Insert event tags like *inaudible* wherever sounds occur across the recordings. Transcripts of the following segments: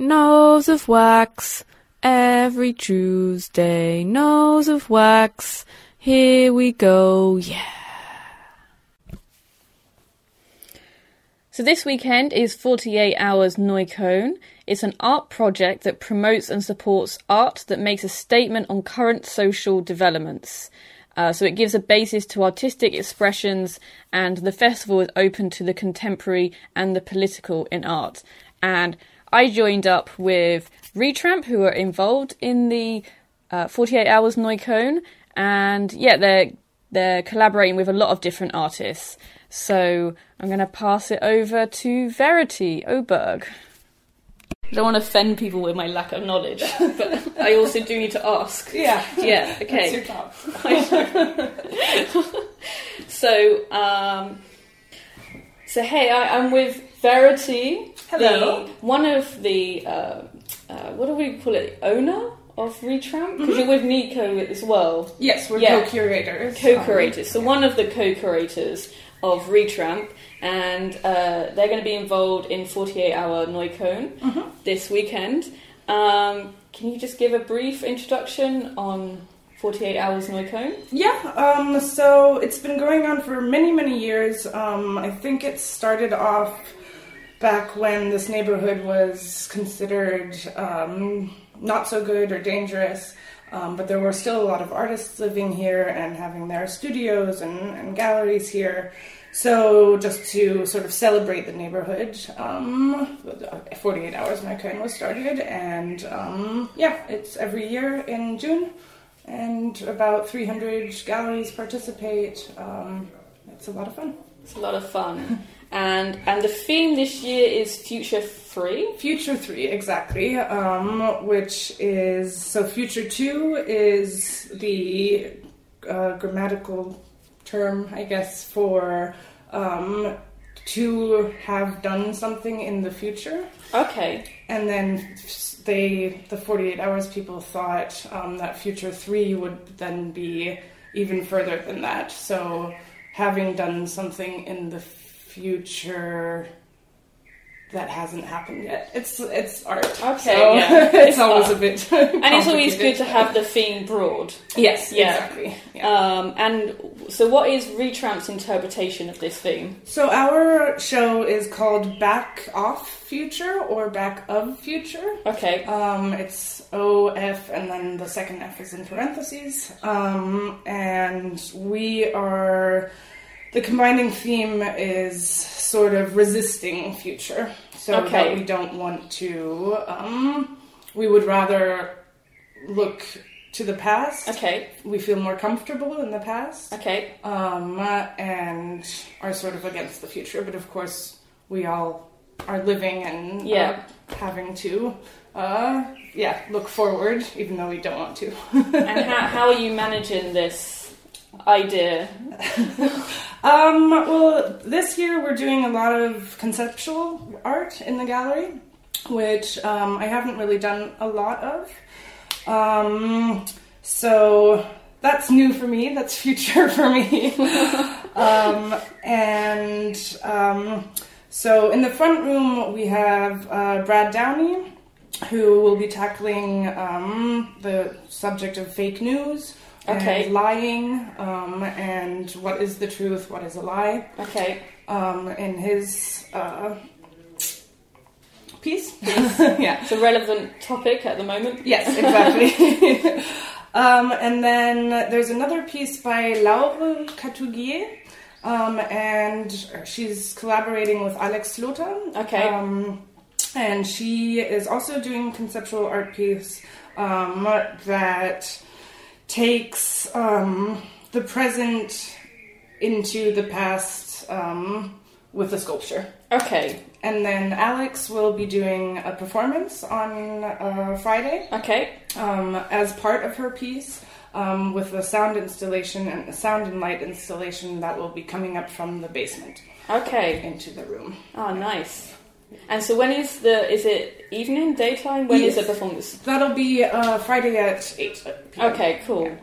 Nose of wax. Every Tuesday, nose of wax. Here we go, yeah. So this weekend is 48 Hours Neukölln. It's an art project that promotes and supports art that makes a statement on current social developments. Uh, so it gives a basis to artistic expressions, and the festival is open to the contemporary and the political in art. And I joined up with Retramp, who are involved in the uh, 48 Hours Neukölln, and yeah, they're they're collaborating with a lot of different artists. So I'm going to pass it over to Verity Oberg. I don't want to offend people with my lack of knowledge, *laughs* but I also do need to ask. Yeah. Yeah. *laughs* Okay. *laughs* So, um, so hey, I, I'm with Verity. Hello. The, one of the uh, uh, what do we call it? Owner of Retramp because you're with Nico as well. Yes, we're Yeah. co-curators. Co-curators. So one of the co-curators of Retramp, and uh, they're going to be involved in 48 Hour Neukölln this weekend. Um, can you just give a brief introduction on 48 Hours Neukölln? Yeah, um, so it's been going on for many, many years. Um, I think it started off back when this neighborhood was considered um, not so good or dangerous. Um, but there were still a lot of artists living here and having their studios and, and galleries here. So, just to sort of celebrate the neighborhood, um, 48 Hours Neukölln was started, and um, yeah, it's every year in June and about 300 galleries participate. Um, it's a lot of fun. It's a lot of fun. *laughs* and and the theme this year is future Three. Future 3, exactly, um, which is so Future 2 is the uh, grammatical term, I guess, for um, to have done something in the future. Okay. And then they, the 48 hours people thought um, that future three would then be even further than that. So having done something in the future that hasn't happened yet. It's it's art. Okay, so yeah. *laughs* it's always a bit. *laughs* And it's always good to have the theme broad. Yes, Yeah. exactly. Yeah. Um, and so, what is Retramp's interpretation of this theme? So our show is called Back Off Future or Back of Future. Okay. Um, it's O F and then the second F is in parentheses. Um, and we are the combining theme is sort of resisting future. So Okay. that we don't want to. Um, we would rather look to the past. Okay. We feel more comfortable in the past Okay. um, and are sort of against the future. But of course, we all are living and Yeah. having to, uh, yeah, look forward, even though we don't want to. *laughs* And how, how are you managing this idea? *laughs* um, well, this year we're doing a lot of conceptual art in the gallery, which um, I haven't really done a lot of. Um, so that's new for me. That's future *laughs* for me. *laughs* um, and um, so in the front room we have uh, Brad Downey, who will be tackling um, the subject of fake news. Okay. And lying, um, and what is the truth, what is a lie, Okay. um, in his uh, piece. *laughs* yeah. It's a relevant topic at the moment. Yes, exactly. *laughs* um, and then there's another piece by Laure Catugier, um, and she's collaborating with Alex Slota. Okay. Um, and she is also doing conceptual art piece um, that takes um, the present into the past um, with a sculpture. Okay. And then Alex will be doing a performance on uh, Friday Okay. um, as part of her piece um, with a sound installation and a sound and light installation that will be coming up from the basement Okay. into the room. Oh, nice. And so, when is the? Is it evening, daytime? When is Yes. the performance? That'll be uh, Friday at 8 p.m. Okay, cool, Yeah.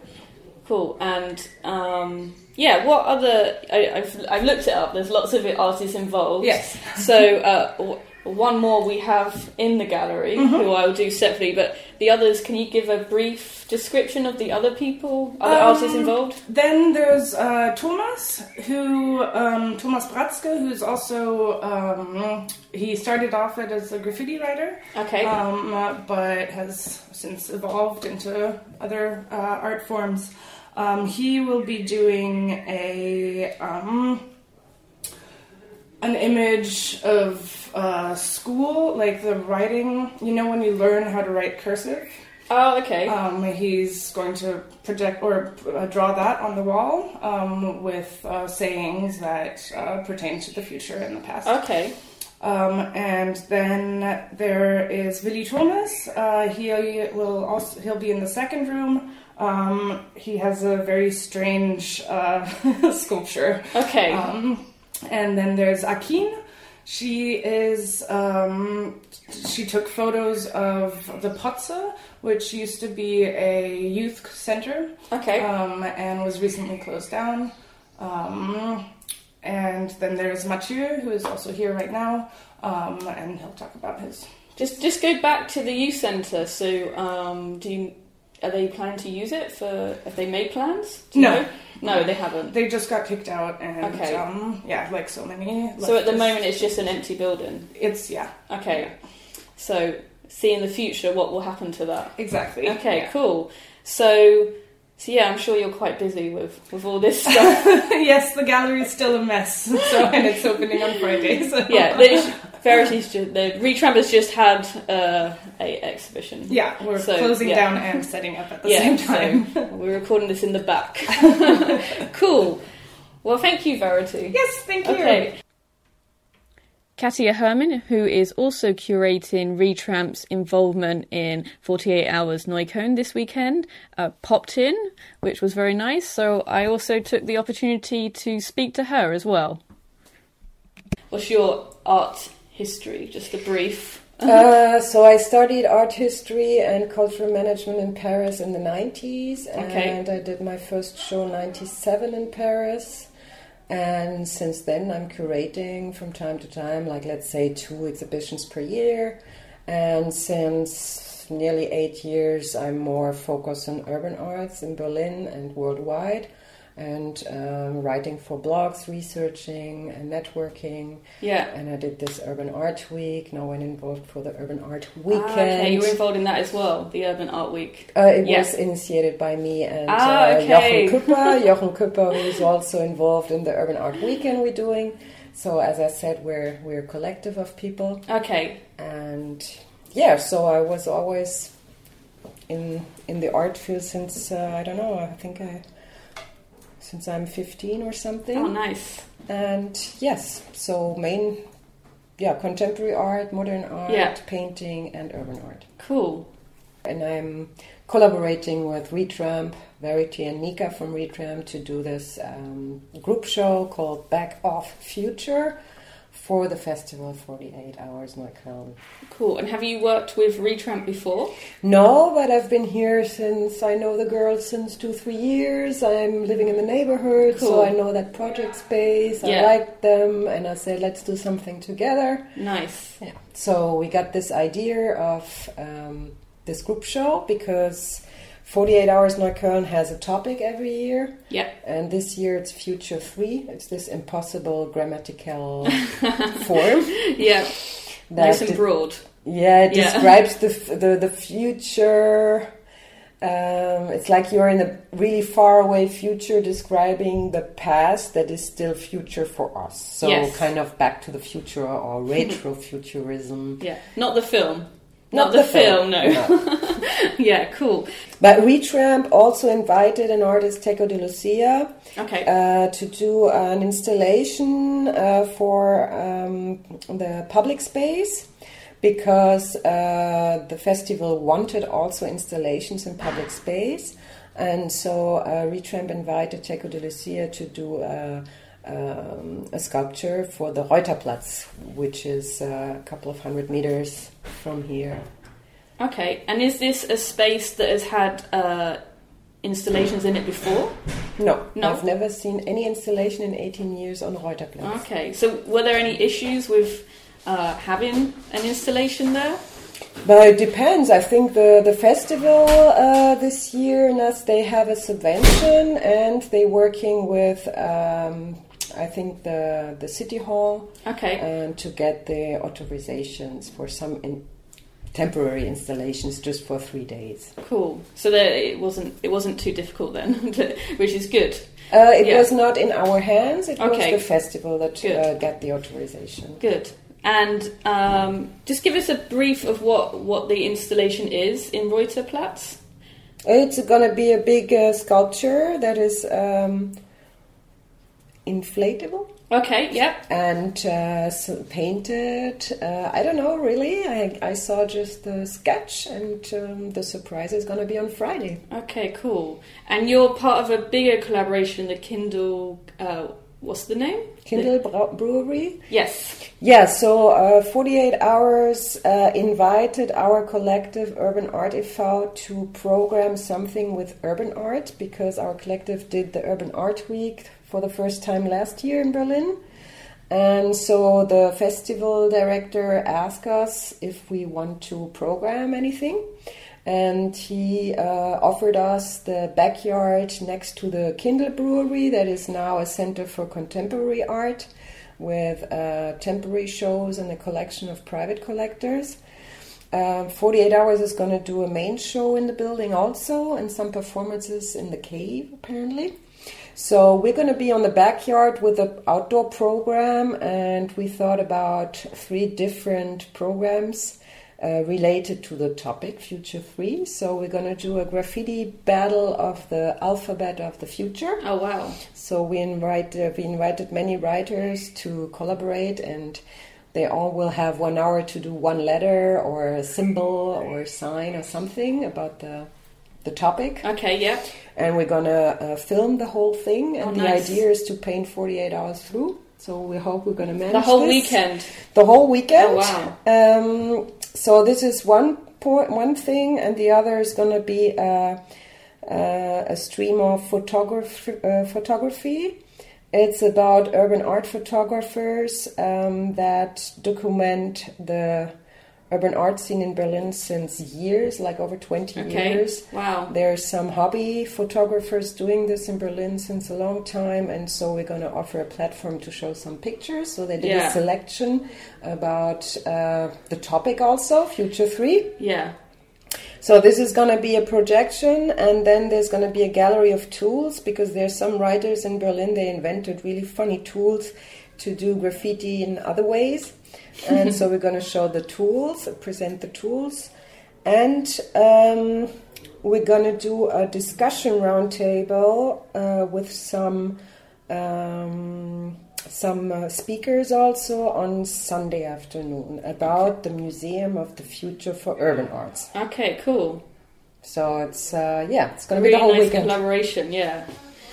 cool. And um, yeah, what other? I, I've I've looked it up. There's lots of artists involved. Yes. So, uh, one more we have in the gallery, Mm-hmm. who I will do separately. But the others, can you give a brief description of the other people, other Um, artists involved? Then there's uh, Thomas, who um, Thomas Bratzke, who's also um, he started off as a graffiti writer, Okay. um, uh, but has since evolved into other uh, art forms. Um, he will be doing a um, an image of uh, school, like the writing. You know when you learn how to write cursive. oh, okay. Um, he's going to project or uh, draw that on the wall um, with uh, sayings that uh, pertain to the future and the past. okay. Um, and then there is Willy Thomas. Uh, he will also he'll be in the second room. Um, he has a very strange uh, *laughs* sculpture. Okay. And then there's Akin. She is um, she took photos of the Potse, which used to be a youth center, okay. um, and was recently closed down. Um, and then there's Mathieu, who is also here right now, um, and he'll talk about his. Just just go back to the youth centre. So, um, do you, are they planning to use it for? Have they made plans? No. know? no, they haven't. They just got kicked out, and Okay. um, yeah, like so many. So at the leftists. moment, it's just an empty building. it's yeah, Okay. So, see in the future what will happen to that. exactly. Okay, Yeah. cool. So, so yeah, I'm sure you're quite busy with with all this *laughs* stuff. yes, the gallery is still a mess. *laughs* So and it's opening on Friday. So. yeah, Verity's just the Retramp has just had uh, a exhibition. yeah, we're So, closing yeah. down and setting up at the Yeah, same so time. *laughs* we're recording this in the back. *laughs* cool. Well, thank you, Verity. yes, thank you. Okay. Katia Herman, who is also curating Retramp's involvement in 48 Hours Neukölln this weekend, uh, popped in, which was very nice. So I also took the opportunity to speak to her as well. What's your art history? Just a brief. Uh, so I studied art history and cultural management in Paris in the 90s, Okay. and I did my first show in 97 in Paris. And since then, I'm curating from time to time, like let's say two exhibitions per year. And since nearly eight years, I'm more focused on urban arts in Berlin and worldwide, and um, writing for blogs, researching and networking. Yeah. And I did this Urban Art Week. Now I'm involved for the Urban Art Weekend. Ah, okay, you were involved in that as well, the Urban Art Week. Uh, it Yeah. was initiated by me and Ah, uh, okay. Jochen *laughs* Kupper. Jochen Kupper, who is also involved in the Urban Art Weekend we're doing. So as I said, we're we're a collective of people, Okay. and yeah. So I was always in in the art field since uh, I don't know. I think I since I'm 15 or something. Oh, nice. And yes, so main, yeah, contemporary art, modern art, Yeah. painting, and urban art. Cool. And I'm collaborating with Retramp, Verity, and Nika from Retramp to do this um, group show called Back Off Future for the festival 48 Hours Neukölln. Cool. And have you worked with Retramp before? No, but I've been here since I know the girls since two, three years. I'm living in the neighborhood, Cool. so I know that project space. Yeah. I like them, and I said, let's do something together. Nice. Yeah. So we got this idea of um, this group show because 48 Hours Neukölln has a topic every year. Yeah. And this year it's Future 3. It's this impossible grammatical *laughs* form. Yeah. nice and broad. yeah, it Yeah. describes the, the, the future. Um, it's like you're in a really far away future describing the past that is still future for us. So, Yes. kind of back to the future or *laughs* retro futurism. Yeah. Not the film. Not the, the film, film, no. *laughs* yeah, cool. But Retramp also invited an artist, Teco de Lucia, Okay. uh, to do an installation uh, for um, the public space because uh, the festival wanted also installations in public space. And so uh, Retramp invited Teco de Lucia to do a, um, a sculpture for the Reuterplatz, which is uh, a couple of hundred meters from here. okay. And is this a space that has had uh, installations in it before? No, No? I've never seen any installation in 18 years on Reuterplatz. Okay. So were there any issues with uh, having an installation there? But it depends. I think the the festival uh, this year, NAS, they have a subvention and they're working with. Um, I think the the city hall Okay. to get the authorizations for some in temporary installations just for three days. Cool. So there, it wasn't it wasn't too difficult then, *laughs* which is good. Uh, it Yeah. was not in our hands. It Okay. was the festival that uh, got the authorization. Good. And um, just give us a brief of what what the installation is in Reuterplatz. It's going to be a big uh, sculpture that is um, inflatable Okay. Yep. and uh, so painted. Uh, I don't know really. I, I saw just the sketch, and um, the surprise is going to be on Friday. Okay. Cool. And you're part of a bigger collaboration, the Kindl. Uh, what's the name? Kindl Brau- Brewery. Yes. Yeah, so uh, 48 Hours uh, invited our collective Urban Art e.V. to program something with urban art because our collective did the Urban Art Week for the first time last year in Berlin. And so the festival director asked us if we want to program anything. And he uh, offered us the backyard next to the Kindl Brewery, that is now a center for contemporary art with uh, temporary shows and a collection of private collectors. Um, 48 Hours is going to do a main show in the building also, and some performances in the cave apparently. So we're going to be on the backyard with an outdoor program, and we thought about three different programs uh, related to the topic Future Three. So we're going to do a graffiti battle of the alphabet of the future. Oh wow. So we invite uh, we invited many writers to collaborate, and they all will have one hour to do one letter or a symbol or a sign or something about the the topic. Okay. Yep. And we're gonna uh, film the whole thing, and Oh, the nice. idea is to paint 48 hours through. So we hope we're gonna manage The whole this. weekend. The whole weekend. Oh, wow. Um, so this is one point, one thing, and the other is gonna be uh, uh, a stream of. Uh, photography. It's about urban art photographers um, that document the urban art scene in Berlin since years, like over 20 Okay. years. Wow. There's some hobby photographers doing this in Berlin since a long time, and so we're going to offer a platform to show some pictures. So they did Yeah. a selection about uh, the topic also, Future 3. Yeah. So this is going to be a projection, and then there's going to be a gallery of tools because there's some writers in Berlin they invented really funny tools to do graffiti in other ways, and so *laughs* we're going to show the tools, present the tools, and um, we're going to do a discussion roundtable uh, with some. Um, some uh, speakers also on Sunday afternoon about the Museum of the Future for Urban Arts. Okay. Cool. So it's uh, yeah, it's going to really be the whole nice weekend. collaboration. Yeah.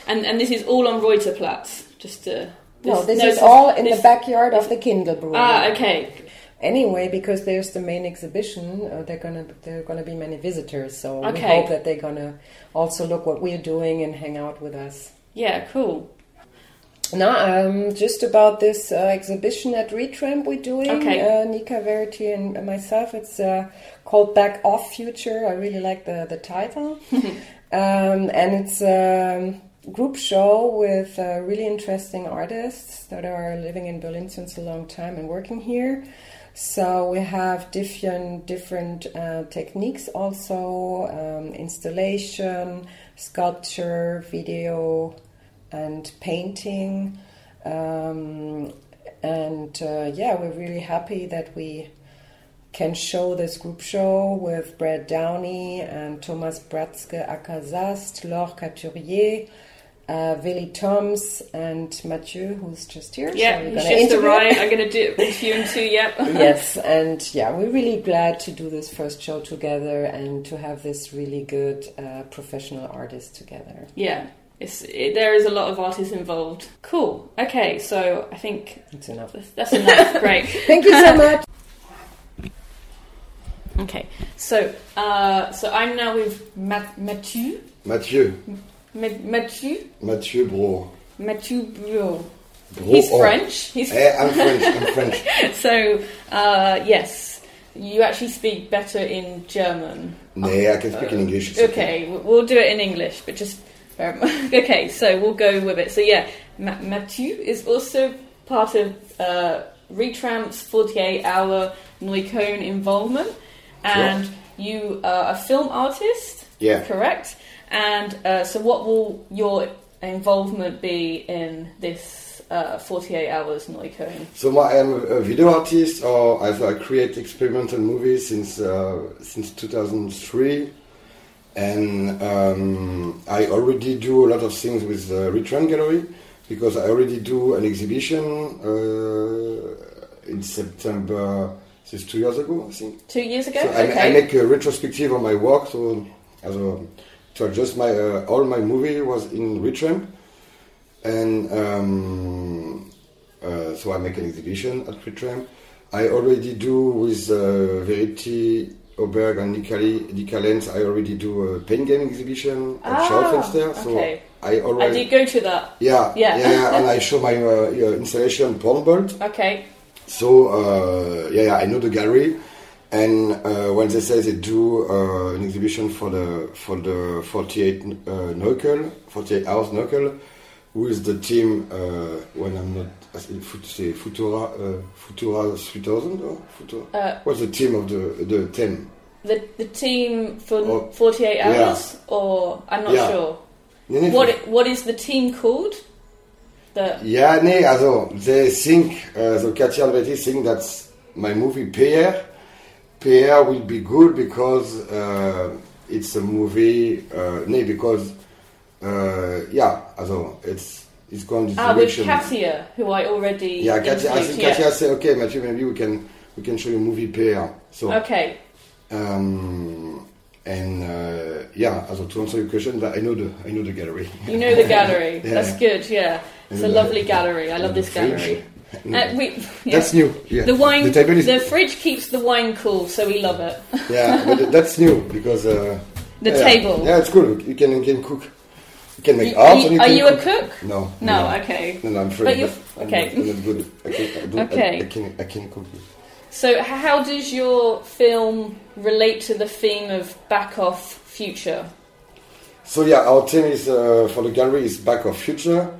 And and this is all on Reuterplatz. Just to. no, this no, is all in this- the backyard of the Kindl Ah. Okay. Anyway, because there's the main exhibition, uh, they're gonna there are gonna be many visitors. So we hope that they're gonna also look what we're doing and hang out with us. Yeah. Cool. No, um, just about this uh, exhibition at Retramp we're doing. Okay. Uh, Nika Verity and myself. It's uh, called Back Off Future. I really like the, the title. *laughs* um, and it's a group show with uh, really interesting artists that are living in Berlin since a long time and working here. So we have different different uh, techniques also um, installation, sculpture, video, and painting. Um, and uh, yeah, we're really happy that we can show this group show with Brad Downey and Thomas Bratzke aka Zast, Laure Catugier, uh, Willy Toms, and Mathieu, who's just here. Yeah. we're he's just arrived. I'm gonna do it with you and two. Yep. *laughs* *laughs* yes, and yeah, we're really glad to do this first show together and to have this really good uh, professional artist together. Yeah. It's, it, there is a lot of artists involved. Cool. Okay, so I think It's enough. that's, that's enough. *laughs* Great. Thank you so *laughs* much. Okay, so uh, so I'm now with Ma- Mathieu, Mathieu, Ma- Mathieu, Mathieu Bro. Mathieu Bro. He's Oh. French. He's Eh, I'm French. I'm French. *laughs* so uh, yes, you actually speak better in German. Nee, I can speak in English. it's Okay, we'll do it in English, but just um, *laughs* okay. So we'll go with it. So yeah, Ma- Mathieu is also part of uh, Retramp's 48-hour Neukölln involvement, and you are a film artist, Yeah. correct? And uh, so, what will your involvement be in this uh, 48 hours Neukölln? So my, I am a video artist, or I, I create experimental movies since uh, since 2003, and um, I already do a lot of things with the Return Gallery because I already do an exhibition uh, in September. This is two years ago, I think. Two years ago, So I, okay. I make a retrospective of my work. So, as a, to adjust my uh, all my movie was in Retramp, and um, uh, so I make an exhibition at Retramp. I already do with uh, Verity Oberg and Nikali Nikalens. I already do a pen game exhibition at Ah, Schaufenster. So okay. I I already did go to that. yeah, Yeah. yeah and I show my uh, installation Pornbolt. Okay. So uh, yeah, yeah, I know the gallery, and uh, when they say they do uh, an exhibition for the for the 48 uh, Neukel, 48 hours Neukel, with the team uh, when I'm not I say Fut- say Futura uh, Futura 3000 or Futura. Uh, What's the team of the the team? The the team for Oh, 48 yeah. hours, or I'm not Yeah. sure. What what is the team called? The Yeah, nee, also they think, uh, so Katja and Betty think that my movie PR, PR will be good because uh, it's a movie, uh, nee, because, uh, yeah, also it's it's going this ah with. Katia, who I already yeah, Katja, I think yeah. Katja say, okay, Mathieu, maybe we can we can show you movie PR. So, Okay, um, and uh, yeah, also to answer your question, I know the I know the gallery. you know the gallery. *laughs* Yeah. That's good. Yeah, it's a lovely uh, gallery. I love this fridge. gallery. No, *laughs* Uh, we, yeah. That's new. Yeah. The wine, The is the fridge keeps the wine cool, so we love it. yeah, but that's new because uh, *laughs* The yeah, table. Yeah, it's cool. You can you can cook. Can make art. are you, are you a cook. cook? No. No, okay. No, no, I'm afraid. But you're- I'm okay. not- I'm not good. I can, I Okay. I, I can I can cook. So, how does your film relate to the theme of back off future? So yeah, our theme is uh, for the gallery is back of future.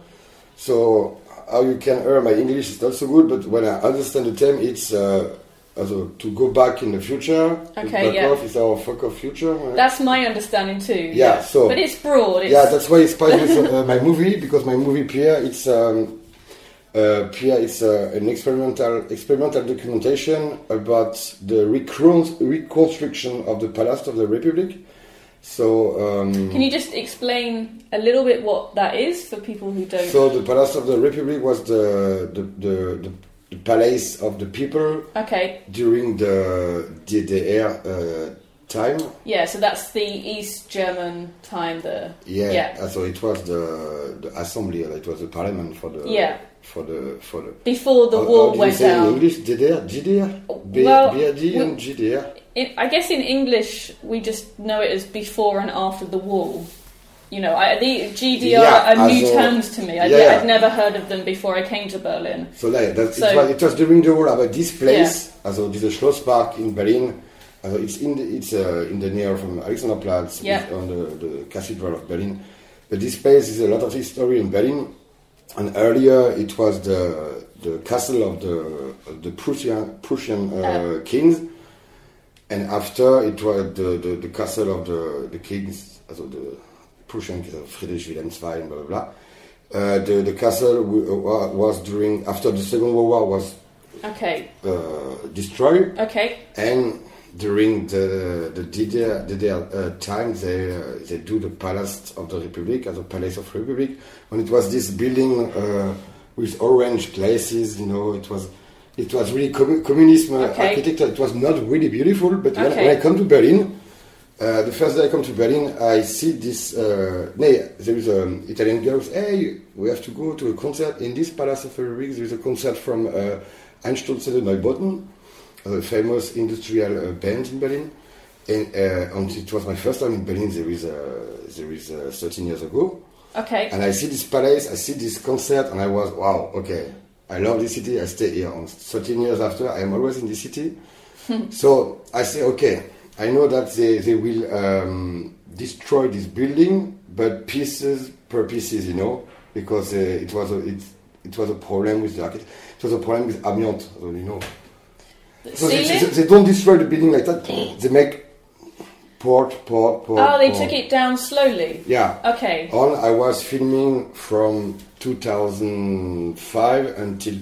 So how you can hear my English is not so good, but when I understand the theme, it's uh, also to go back in the future. Okay, yeah. is our fuck of future. right? That's my understanding too. Yeah, so- but it's broad. It's, Yeah, that's why it's part of uh, my movie because my movie Pierre, it's um, uh, Pierre, it's uh, an experimental experimental documentation about the reconstruction of the Palace of the Republic. So, um, Can you just explain a little bit what that is for people who don't? so the Palace of the Republic was the the, the, the, the palace of the people okay, during the DDR uh, time. yeah. So that's the East German time. The Yeah, Yeah. uh, so it was the the assembly, uh, it was the parliament for the Yeah. for the for the before the How- you went say in down. English GDR, GDR, B- Well, BRD we- and GDR. I guess in English we just know it as before and after the wall. You know, I, the GDR Yeah, are new terms to me. I'd, yeah, yeah. I'd never heard of them before I came to Berlin. So like, that, So- it, was, it was during the war about this place, also this Schlosspark in Berlin. Also it's in the, it's uh, in the near from Alexanderplatz Yeah. on the, the Cathedral of Berlin. But this place is a lot of history in Berlin. And earlier it was the the castle of the of the Prussian Prussian uh, kings. And after it was the, the, the castle of the, the kings, also the Prussian Friedrich Wilhelm II, and blah blah blah. Uh, the, the castle uh, was during after the Second World War was Okay, uh, destroyed, okay, and during the the DDR, DDR uh, time they uh, they do the Palace of the Republic as a Palace of Republic when it was this building uh, with orange glazes, you know, it was. It was really commu- communism Okay. architecture. It was not really beautiful, but when, when I come to Berlin, uh, the first day I come to Berlin, I see this. Uh, there is an Italian girl. Hey, we have to go to a concert in this Palace of the There is a concert from uh, Einstürzende Neubauten, a famous industrial uh, band in Berlin. And, uh, and it was my first time in Berlin. There is uh, there is uh, 13 years ago. Okay. And I see this palace, I see this concert, and I was, wow, okay, I love this city, I stay here. And 13 years after, I am always in this city. *laughs* so I say, okay, I know that they, they will um, destroy this building, but pieces per pieces, you know, because uh, it was a, it, it was a problem with the architect. It was a problem with amiante, you know. So they, they, they don't destroy the building like that. They make port, port, port. oh, they port. took it down slowly. Yeah. Okay. On I was filming from 2005 until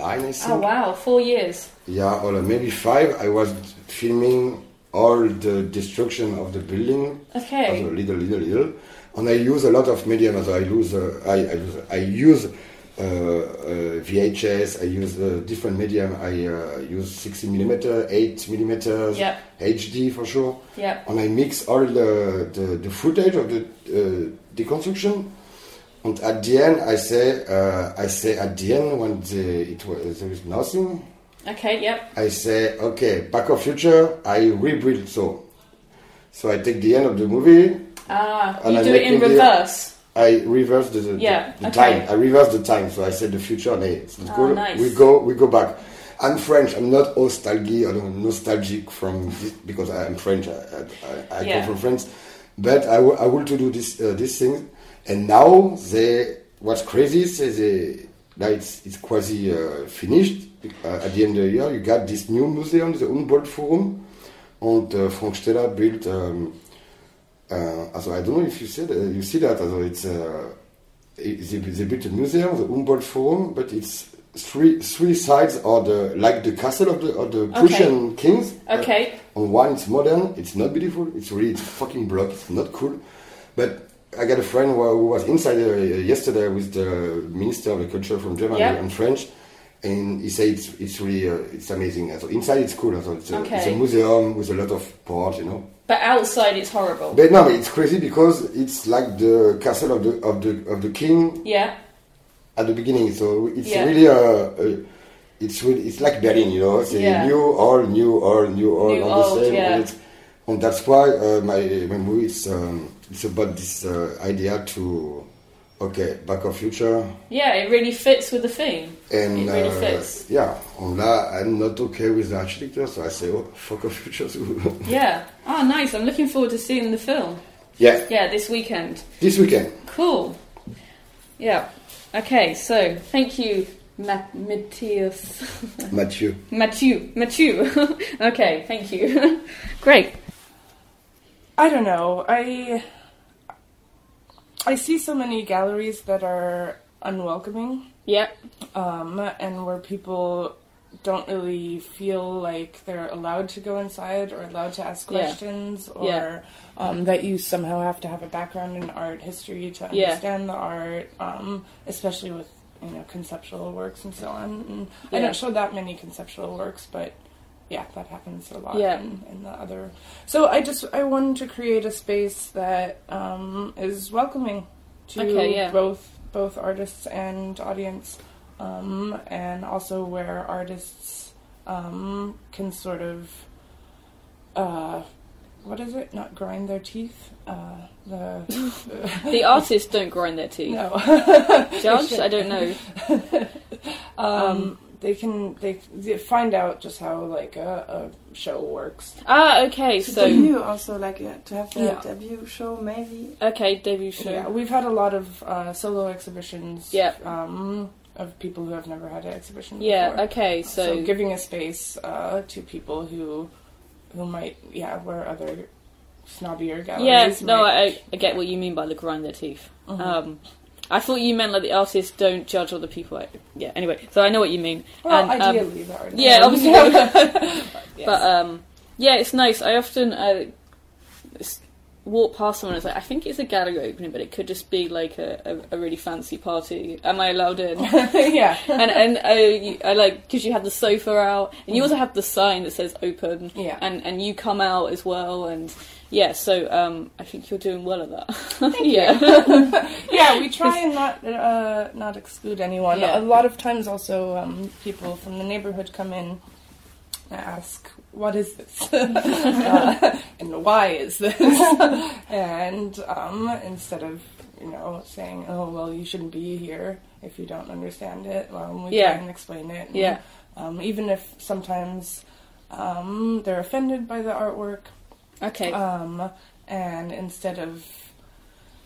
2009, I think. Oh wow, four years. Yeah, or maybe five. I was filming all the destruction of the building. Okay. Little, little, little. And I use a lot of medium. Also I use, uh, I, I use, I use uh, uh, VHS. I use uh, different medium. I uh, use 60 millimeter, 8 millimeters, Yep. HD for sure. Yep. And I mix all the, the, the footage of the uh, deconstruction. And at the end, I say, uh, I say at the end when the, it was, there is nothing, Okay. Yep. I say, okay, Back of Future, I rebuild so. So I take the end of the movie, Ah, you I do it in the- reverse. I reverse the, the, Yeah, the okay. time. I reverse the time. So I say the future, and it's Ah, cool. nice. We go, we go back. I'm French. I'm not nostalgic. I don't nostalgic from this because I am French. I, I, I Yeah. come from France, but I, w- I want to do this uh, this thing. And now they what's crazy is they now it's it's quasi uh, finished. Uh, at the end of the year, you got this new museum, the Humboldt Forum, and uh, Franco Stella built. Um, uh, also, I don't know if you see that, you see that. Also, it's uh, it- they, they built a museum, the Humboldt Forum, but it's three three sides are the like the castle of the of the Prussian kings. Okay. Uh, on one, it's modern. It's not beautiful. It's really it's fucking block. It's not cool. But I got a friend who, was inside uh, yesterday with the minister of the culture from Germany Yeah. and French. And he said it's, it's really uh, it's amazing. So inside it's cool. So it's, a, it's a museum with a lot of port, you know. But outside it's horrible. But no, it's crazy because it's like the castle of the of the of the king yeah. at the beginning. So it's Yeah. really a, a it's really it's like Berlin, you know. It's a Yeah. new, all new, all new, all New, on old, the same. yeah. And, that's why uh, my my movie is um, it's about this uh, idea to okay back of future Yeah, it really fits with the theme. and It really uh, fits. yeah. And là, I'm not okay with the architecture, so I say oh fuck of future. *laughs* Yeah. Oh, nice. I'm looking forward to seeing the film. yeah, Yeah, this weekend. this weekend. Cool. Yeah. Okay, so thank you, Ma- Matthias. Mathieu. Mathieu. Mathieu. okay, thank you. *laughs* Great. I don't know. I I see so many galleries that are unwelcoming, Yeah. um, and where people don't really feel like they're allowed to go inside or allowed to ask Yeah. questions, or Yeah. um, that you somehow have to have a background in art history to Yeah. understand the art, um, especially with you know conceptual works and so on. And I don't show that many conceptual works, but yeah, that happens a lot Yeah. in, in the other. So I just I wanted to create a space that um, is welcoming to Okay, yeah. both both artists and audience, um, and also where artists um, can sort of uh, what is it? Not grind their teeth. Uh, the *laughs* The artists don't grind their teeth. no. *laughs* Judge? I don't know. *laughs* um, they can they, they find out just how like a, a show works. Ah, okay, So so. debut also like uh, to have the Yeah. debut show maybe. Okay, debut show. Yeah, we've had a lot of uh, solo exhibitions. Yeah. Um, of people who have never had an exhibition. Yeah, before. okay, So, so. giving a space uh, to people who who might yeah where other snobbier galleries. Yeah, no, might- I, I get what you mean by the grind their teeth. Mhm. Um, I thought you meant like the artists don't judge other people. I- Yeah, anyway, so I know what you mean. well, and, um, ideally the artist. Yeah, obviously. Yes. *laughs* *laughs* But um, yeah, it's nice. I often uh, walk past someone and it's like, I think it's a gallery opening, but it could just be like a, a, a really fancy party. Am I allowed in? *laughs* yeah. and and uh, you, I like because you have the sofa out, and you also have the sign that says open. Yeah. And and you come out as well, and yeah. So um, I think you're doing well at that. Thank *laughs* yeah. *laughs* yeah, we try and not uh, not exclude anyone. Yeah. A lot of times, also um, people from the neighborhood come in and ask, "What is this?" *laughs* uh, and why is this? and um, instead of you know saying, "Oh well, you shouldn't be here if you don't understand it," um, we Yeah. try and explain it. And, Yeah. Um, even if sometimes um, they're offended by the artwork, Okay. um, and instead of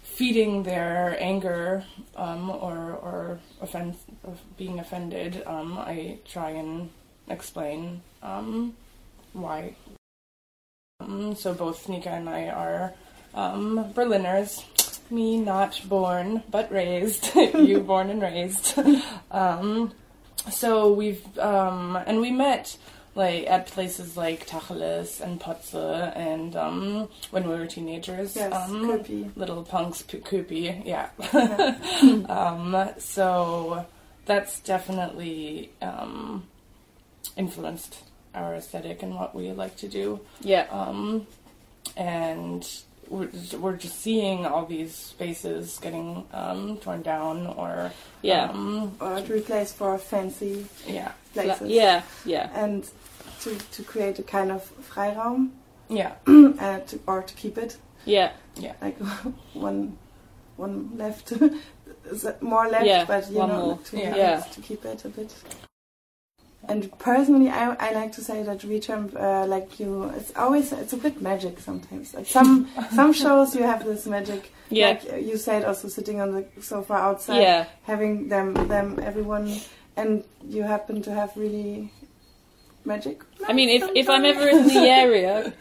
feeding their anger um, or or offense of being offended, um, I try and explain um, why. Um, so both Nika and I are um, Berliners. Me not born but raised. *laughs* you born and raised. *laughs* um, so we've um, and we met like at places like Tacheles and Potse and um, when we were teenagers. Yes, um, little punks, p- Koopy, yeah. *laughs* um, so that's definitely um, influenced our aesthetic and what we like to do. yeah. Um, and we're just, we're just seeing all these spaces getting um, torn down or Yeah. um, Or to replace for fancy yeah places. yeah. Yeah. And to, to create a kind of Freiraum, yeah *clears throat* uh, to, or to keep it. Yeah. yeah Like *laughs* one one left. *laughs* More left, Yeah, but you one know, more. To, Yeah. Yeah. to keep it a bit. And personally, I, I like to say that Retramp, uh, like you, it's always it's a bit magic sometimes. Like some *laughs* some shows, you have this magic. Yeah. Like you said, also sitting on the sofa outside, Yeah. having them them everyone, and you happen to have really magic. I mean, if, if I'm ever in the area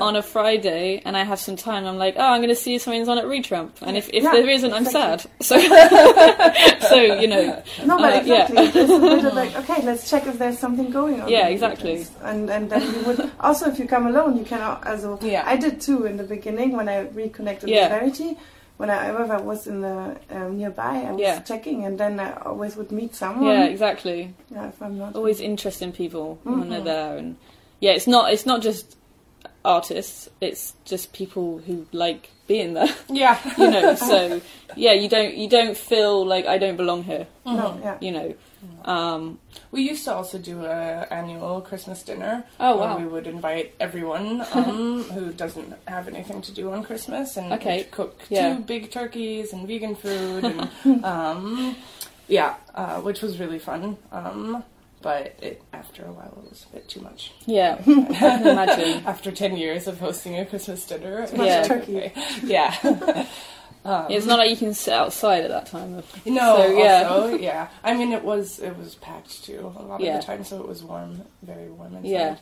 on a Friday and I have some time, I'm like, oh, I'm going to see if something's on at Retramp. And if, if Yeah, there isn't, I'm exactly. sad. So, *laughs* so you know, No, but Uh, yeah. exactly. It's a bit of like, okay, let's check if there's something going on. Yeah, exactly. weekends. And and then you would also if you come alone, you can al- also. Yeah. I did too in the beginning when I reconnected Yeah. with Verity. When I if I was in the um, nearby, I was Yeah. checking, and then I always would meet someone. yeah, exactly. Yeah, if I'm not. Always interesting people when they're Mhm. there, and yeah, it's not it's not just artists; it's just people who like being there. *laughs* yeah You know, so yeah, you don't you don't feel like I don't belong here. No, yeah. You know, um, We used to also do a annual Christmas dinner. Oh, where wow. We would invite everyone *laughs* um, who doesn't have anything to do on Christmas and Okay. cook Yeah. two big turkeys and vegan food and *laughs* um, yeah, uh, which was really fun. Um, but it, after a while, it was a bit too much. yeah, *laughs* I can imagine. After ten years of hosting a Christmas dinner, it much was turkey. okay. Yeah. Um, It's not like you can sit outside at that time. Of, *laughs* No, So, yeah. also, yeah. I mean, it was it was packed too a lot Yeah. of the time, so it was warm, very warm inside. Yeah.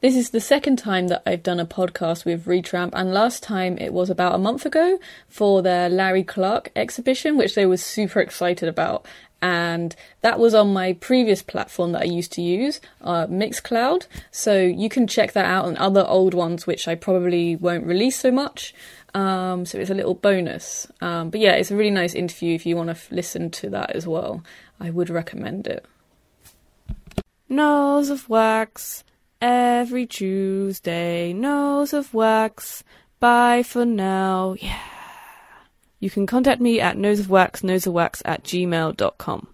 This is the second time that I've done a podcast with Retramp, and last time it was about a month ago for their Larry Clark exhibition, which they were super excited about. And that was on my previous platform that I used to use, uh, Mixcloud. So you can check that out and other old ones, which I probably won't release so much. Um, so it's a little bonus. Um, but yeah, it's a really nice interview if you want to f- listen to that as well. I would recommend it. Nose of Wax. Every Tuesday, Nose of Wax. Bye for now. Yeah. You can contact me at noseofwax, noseofwax at gmail.com.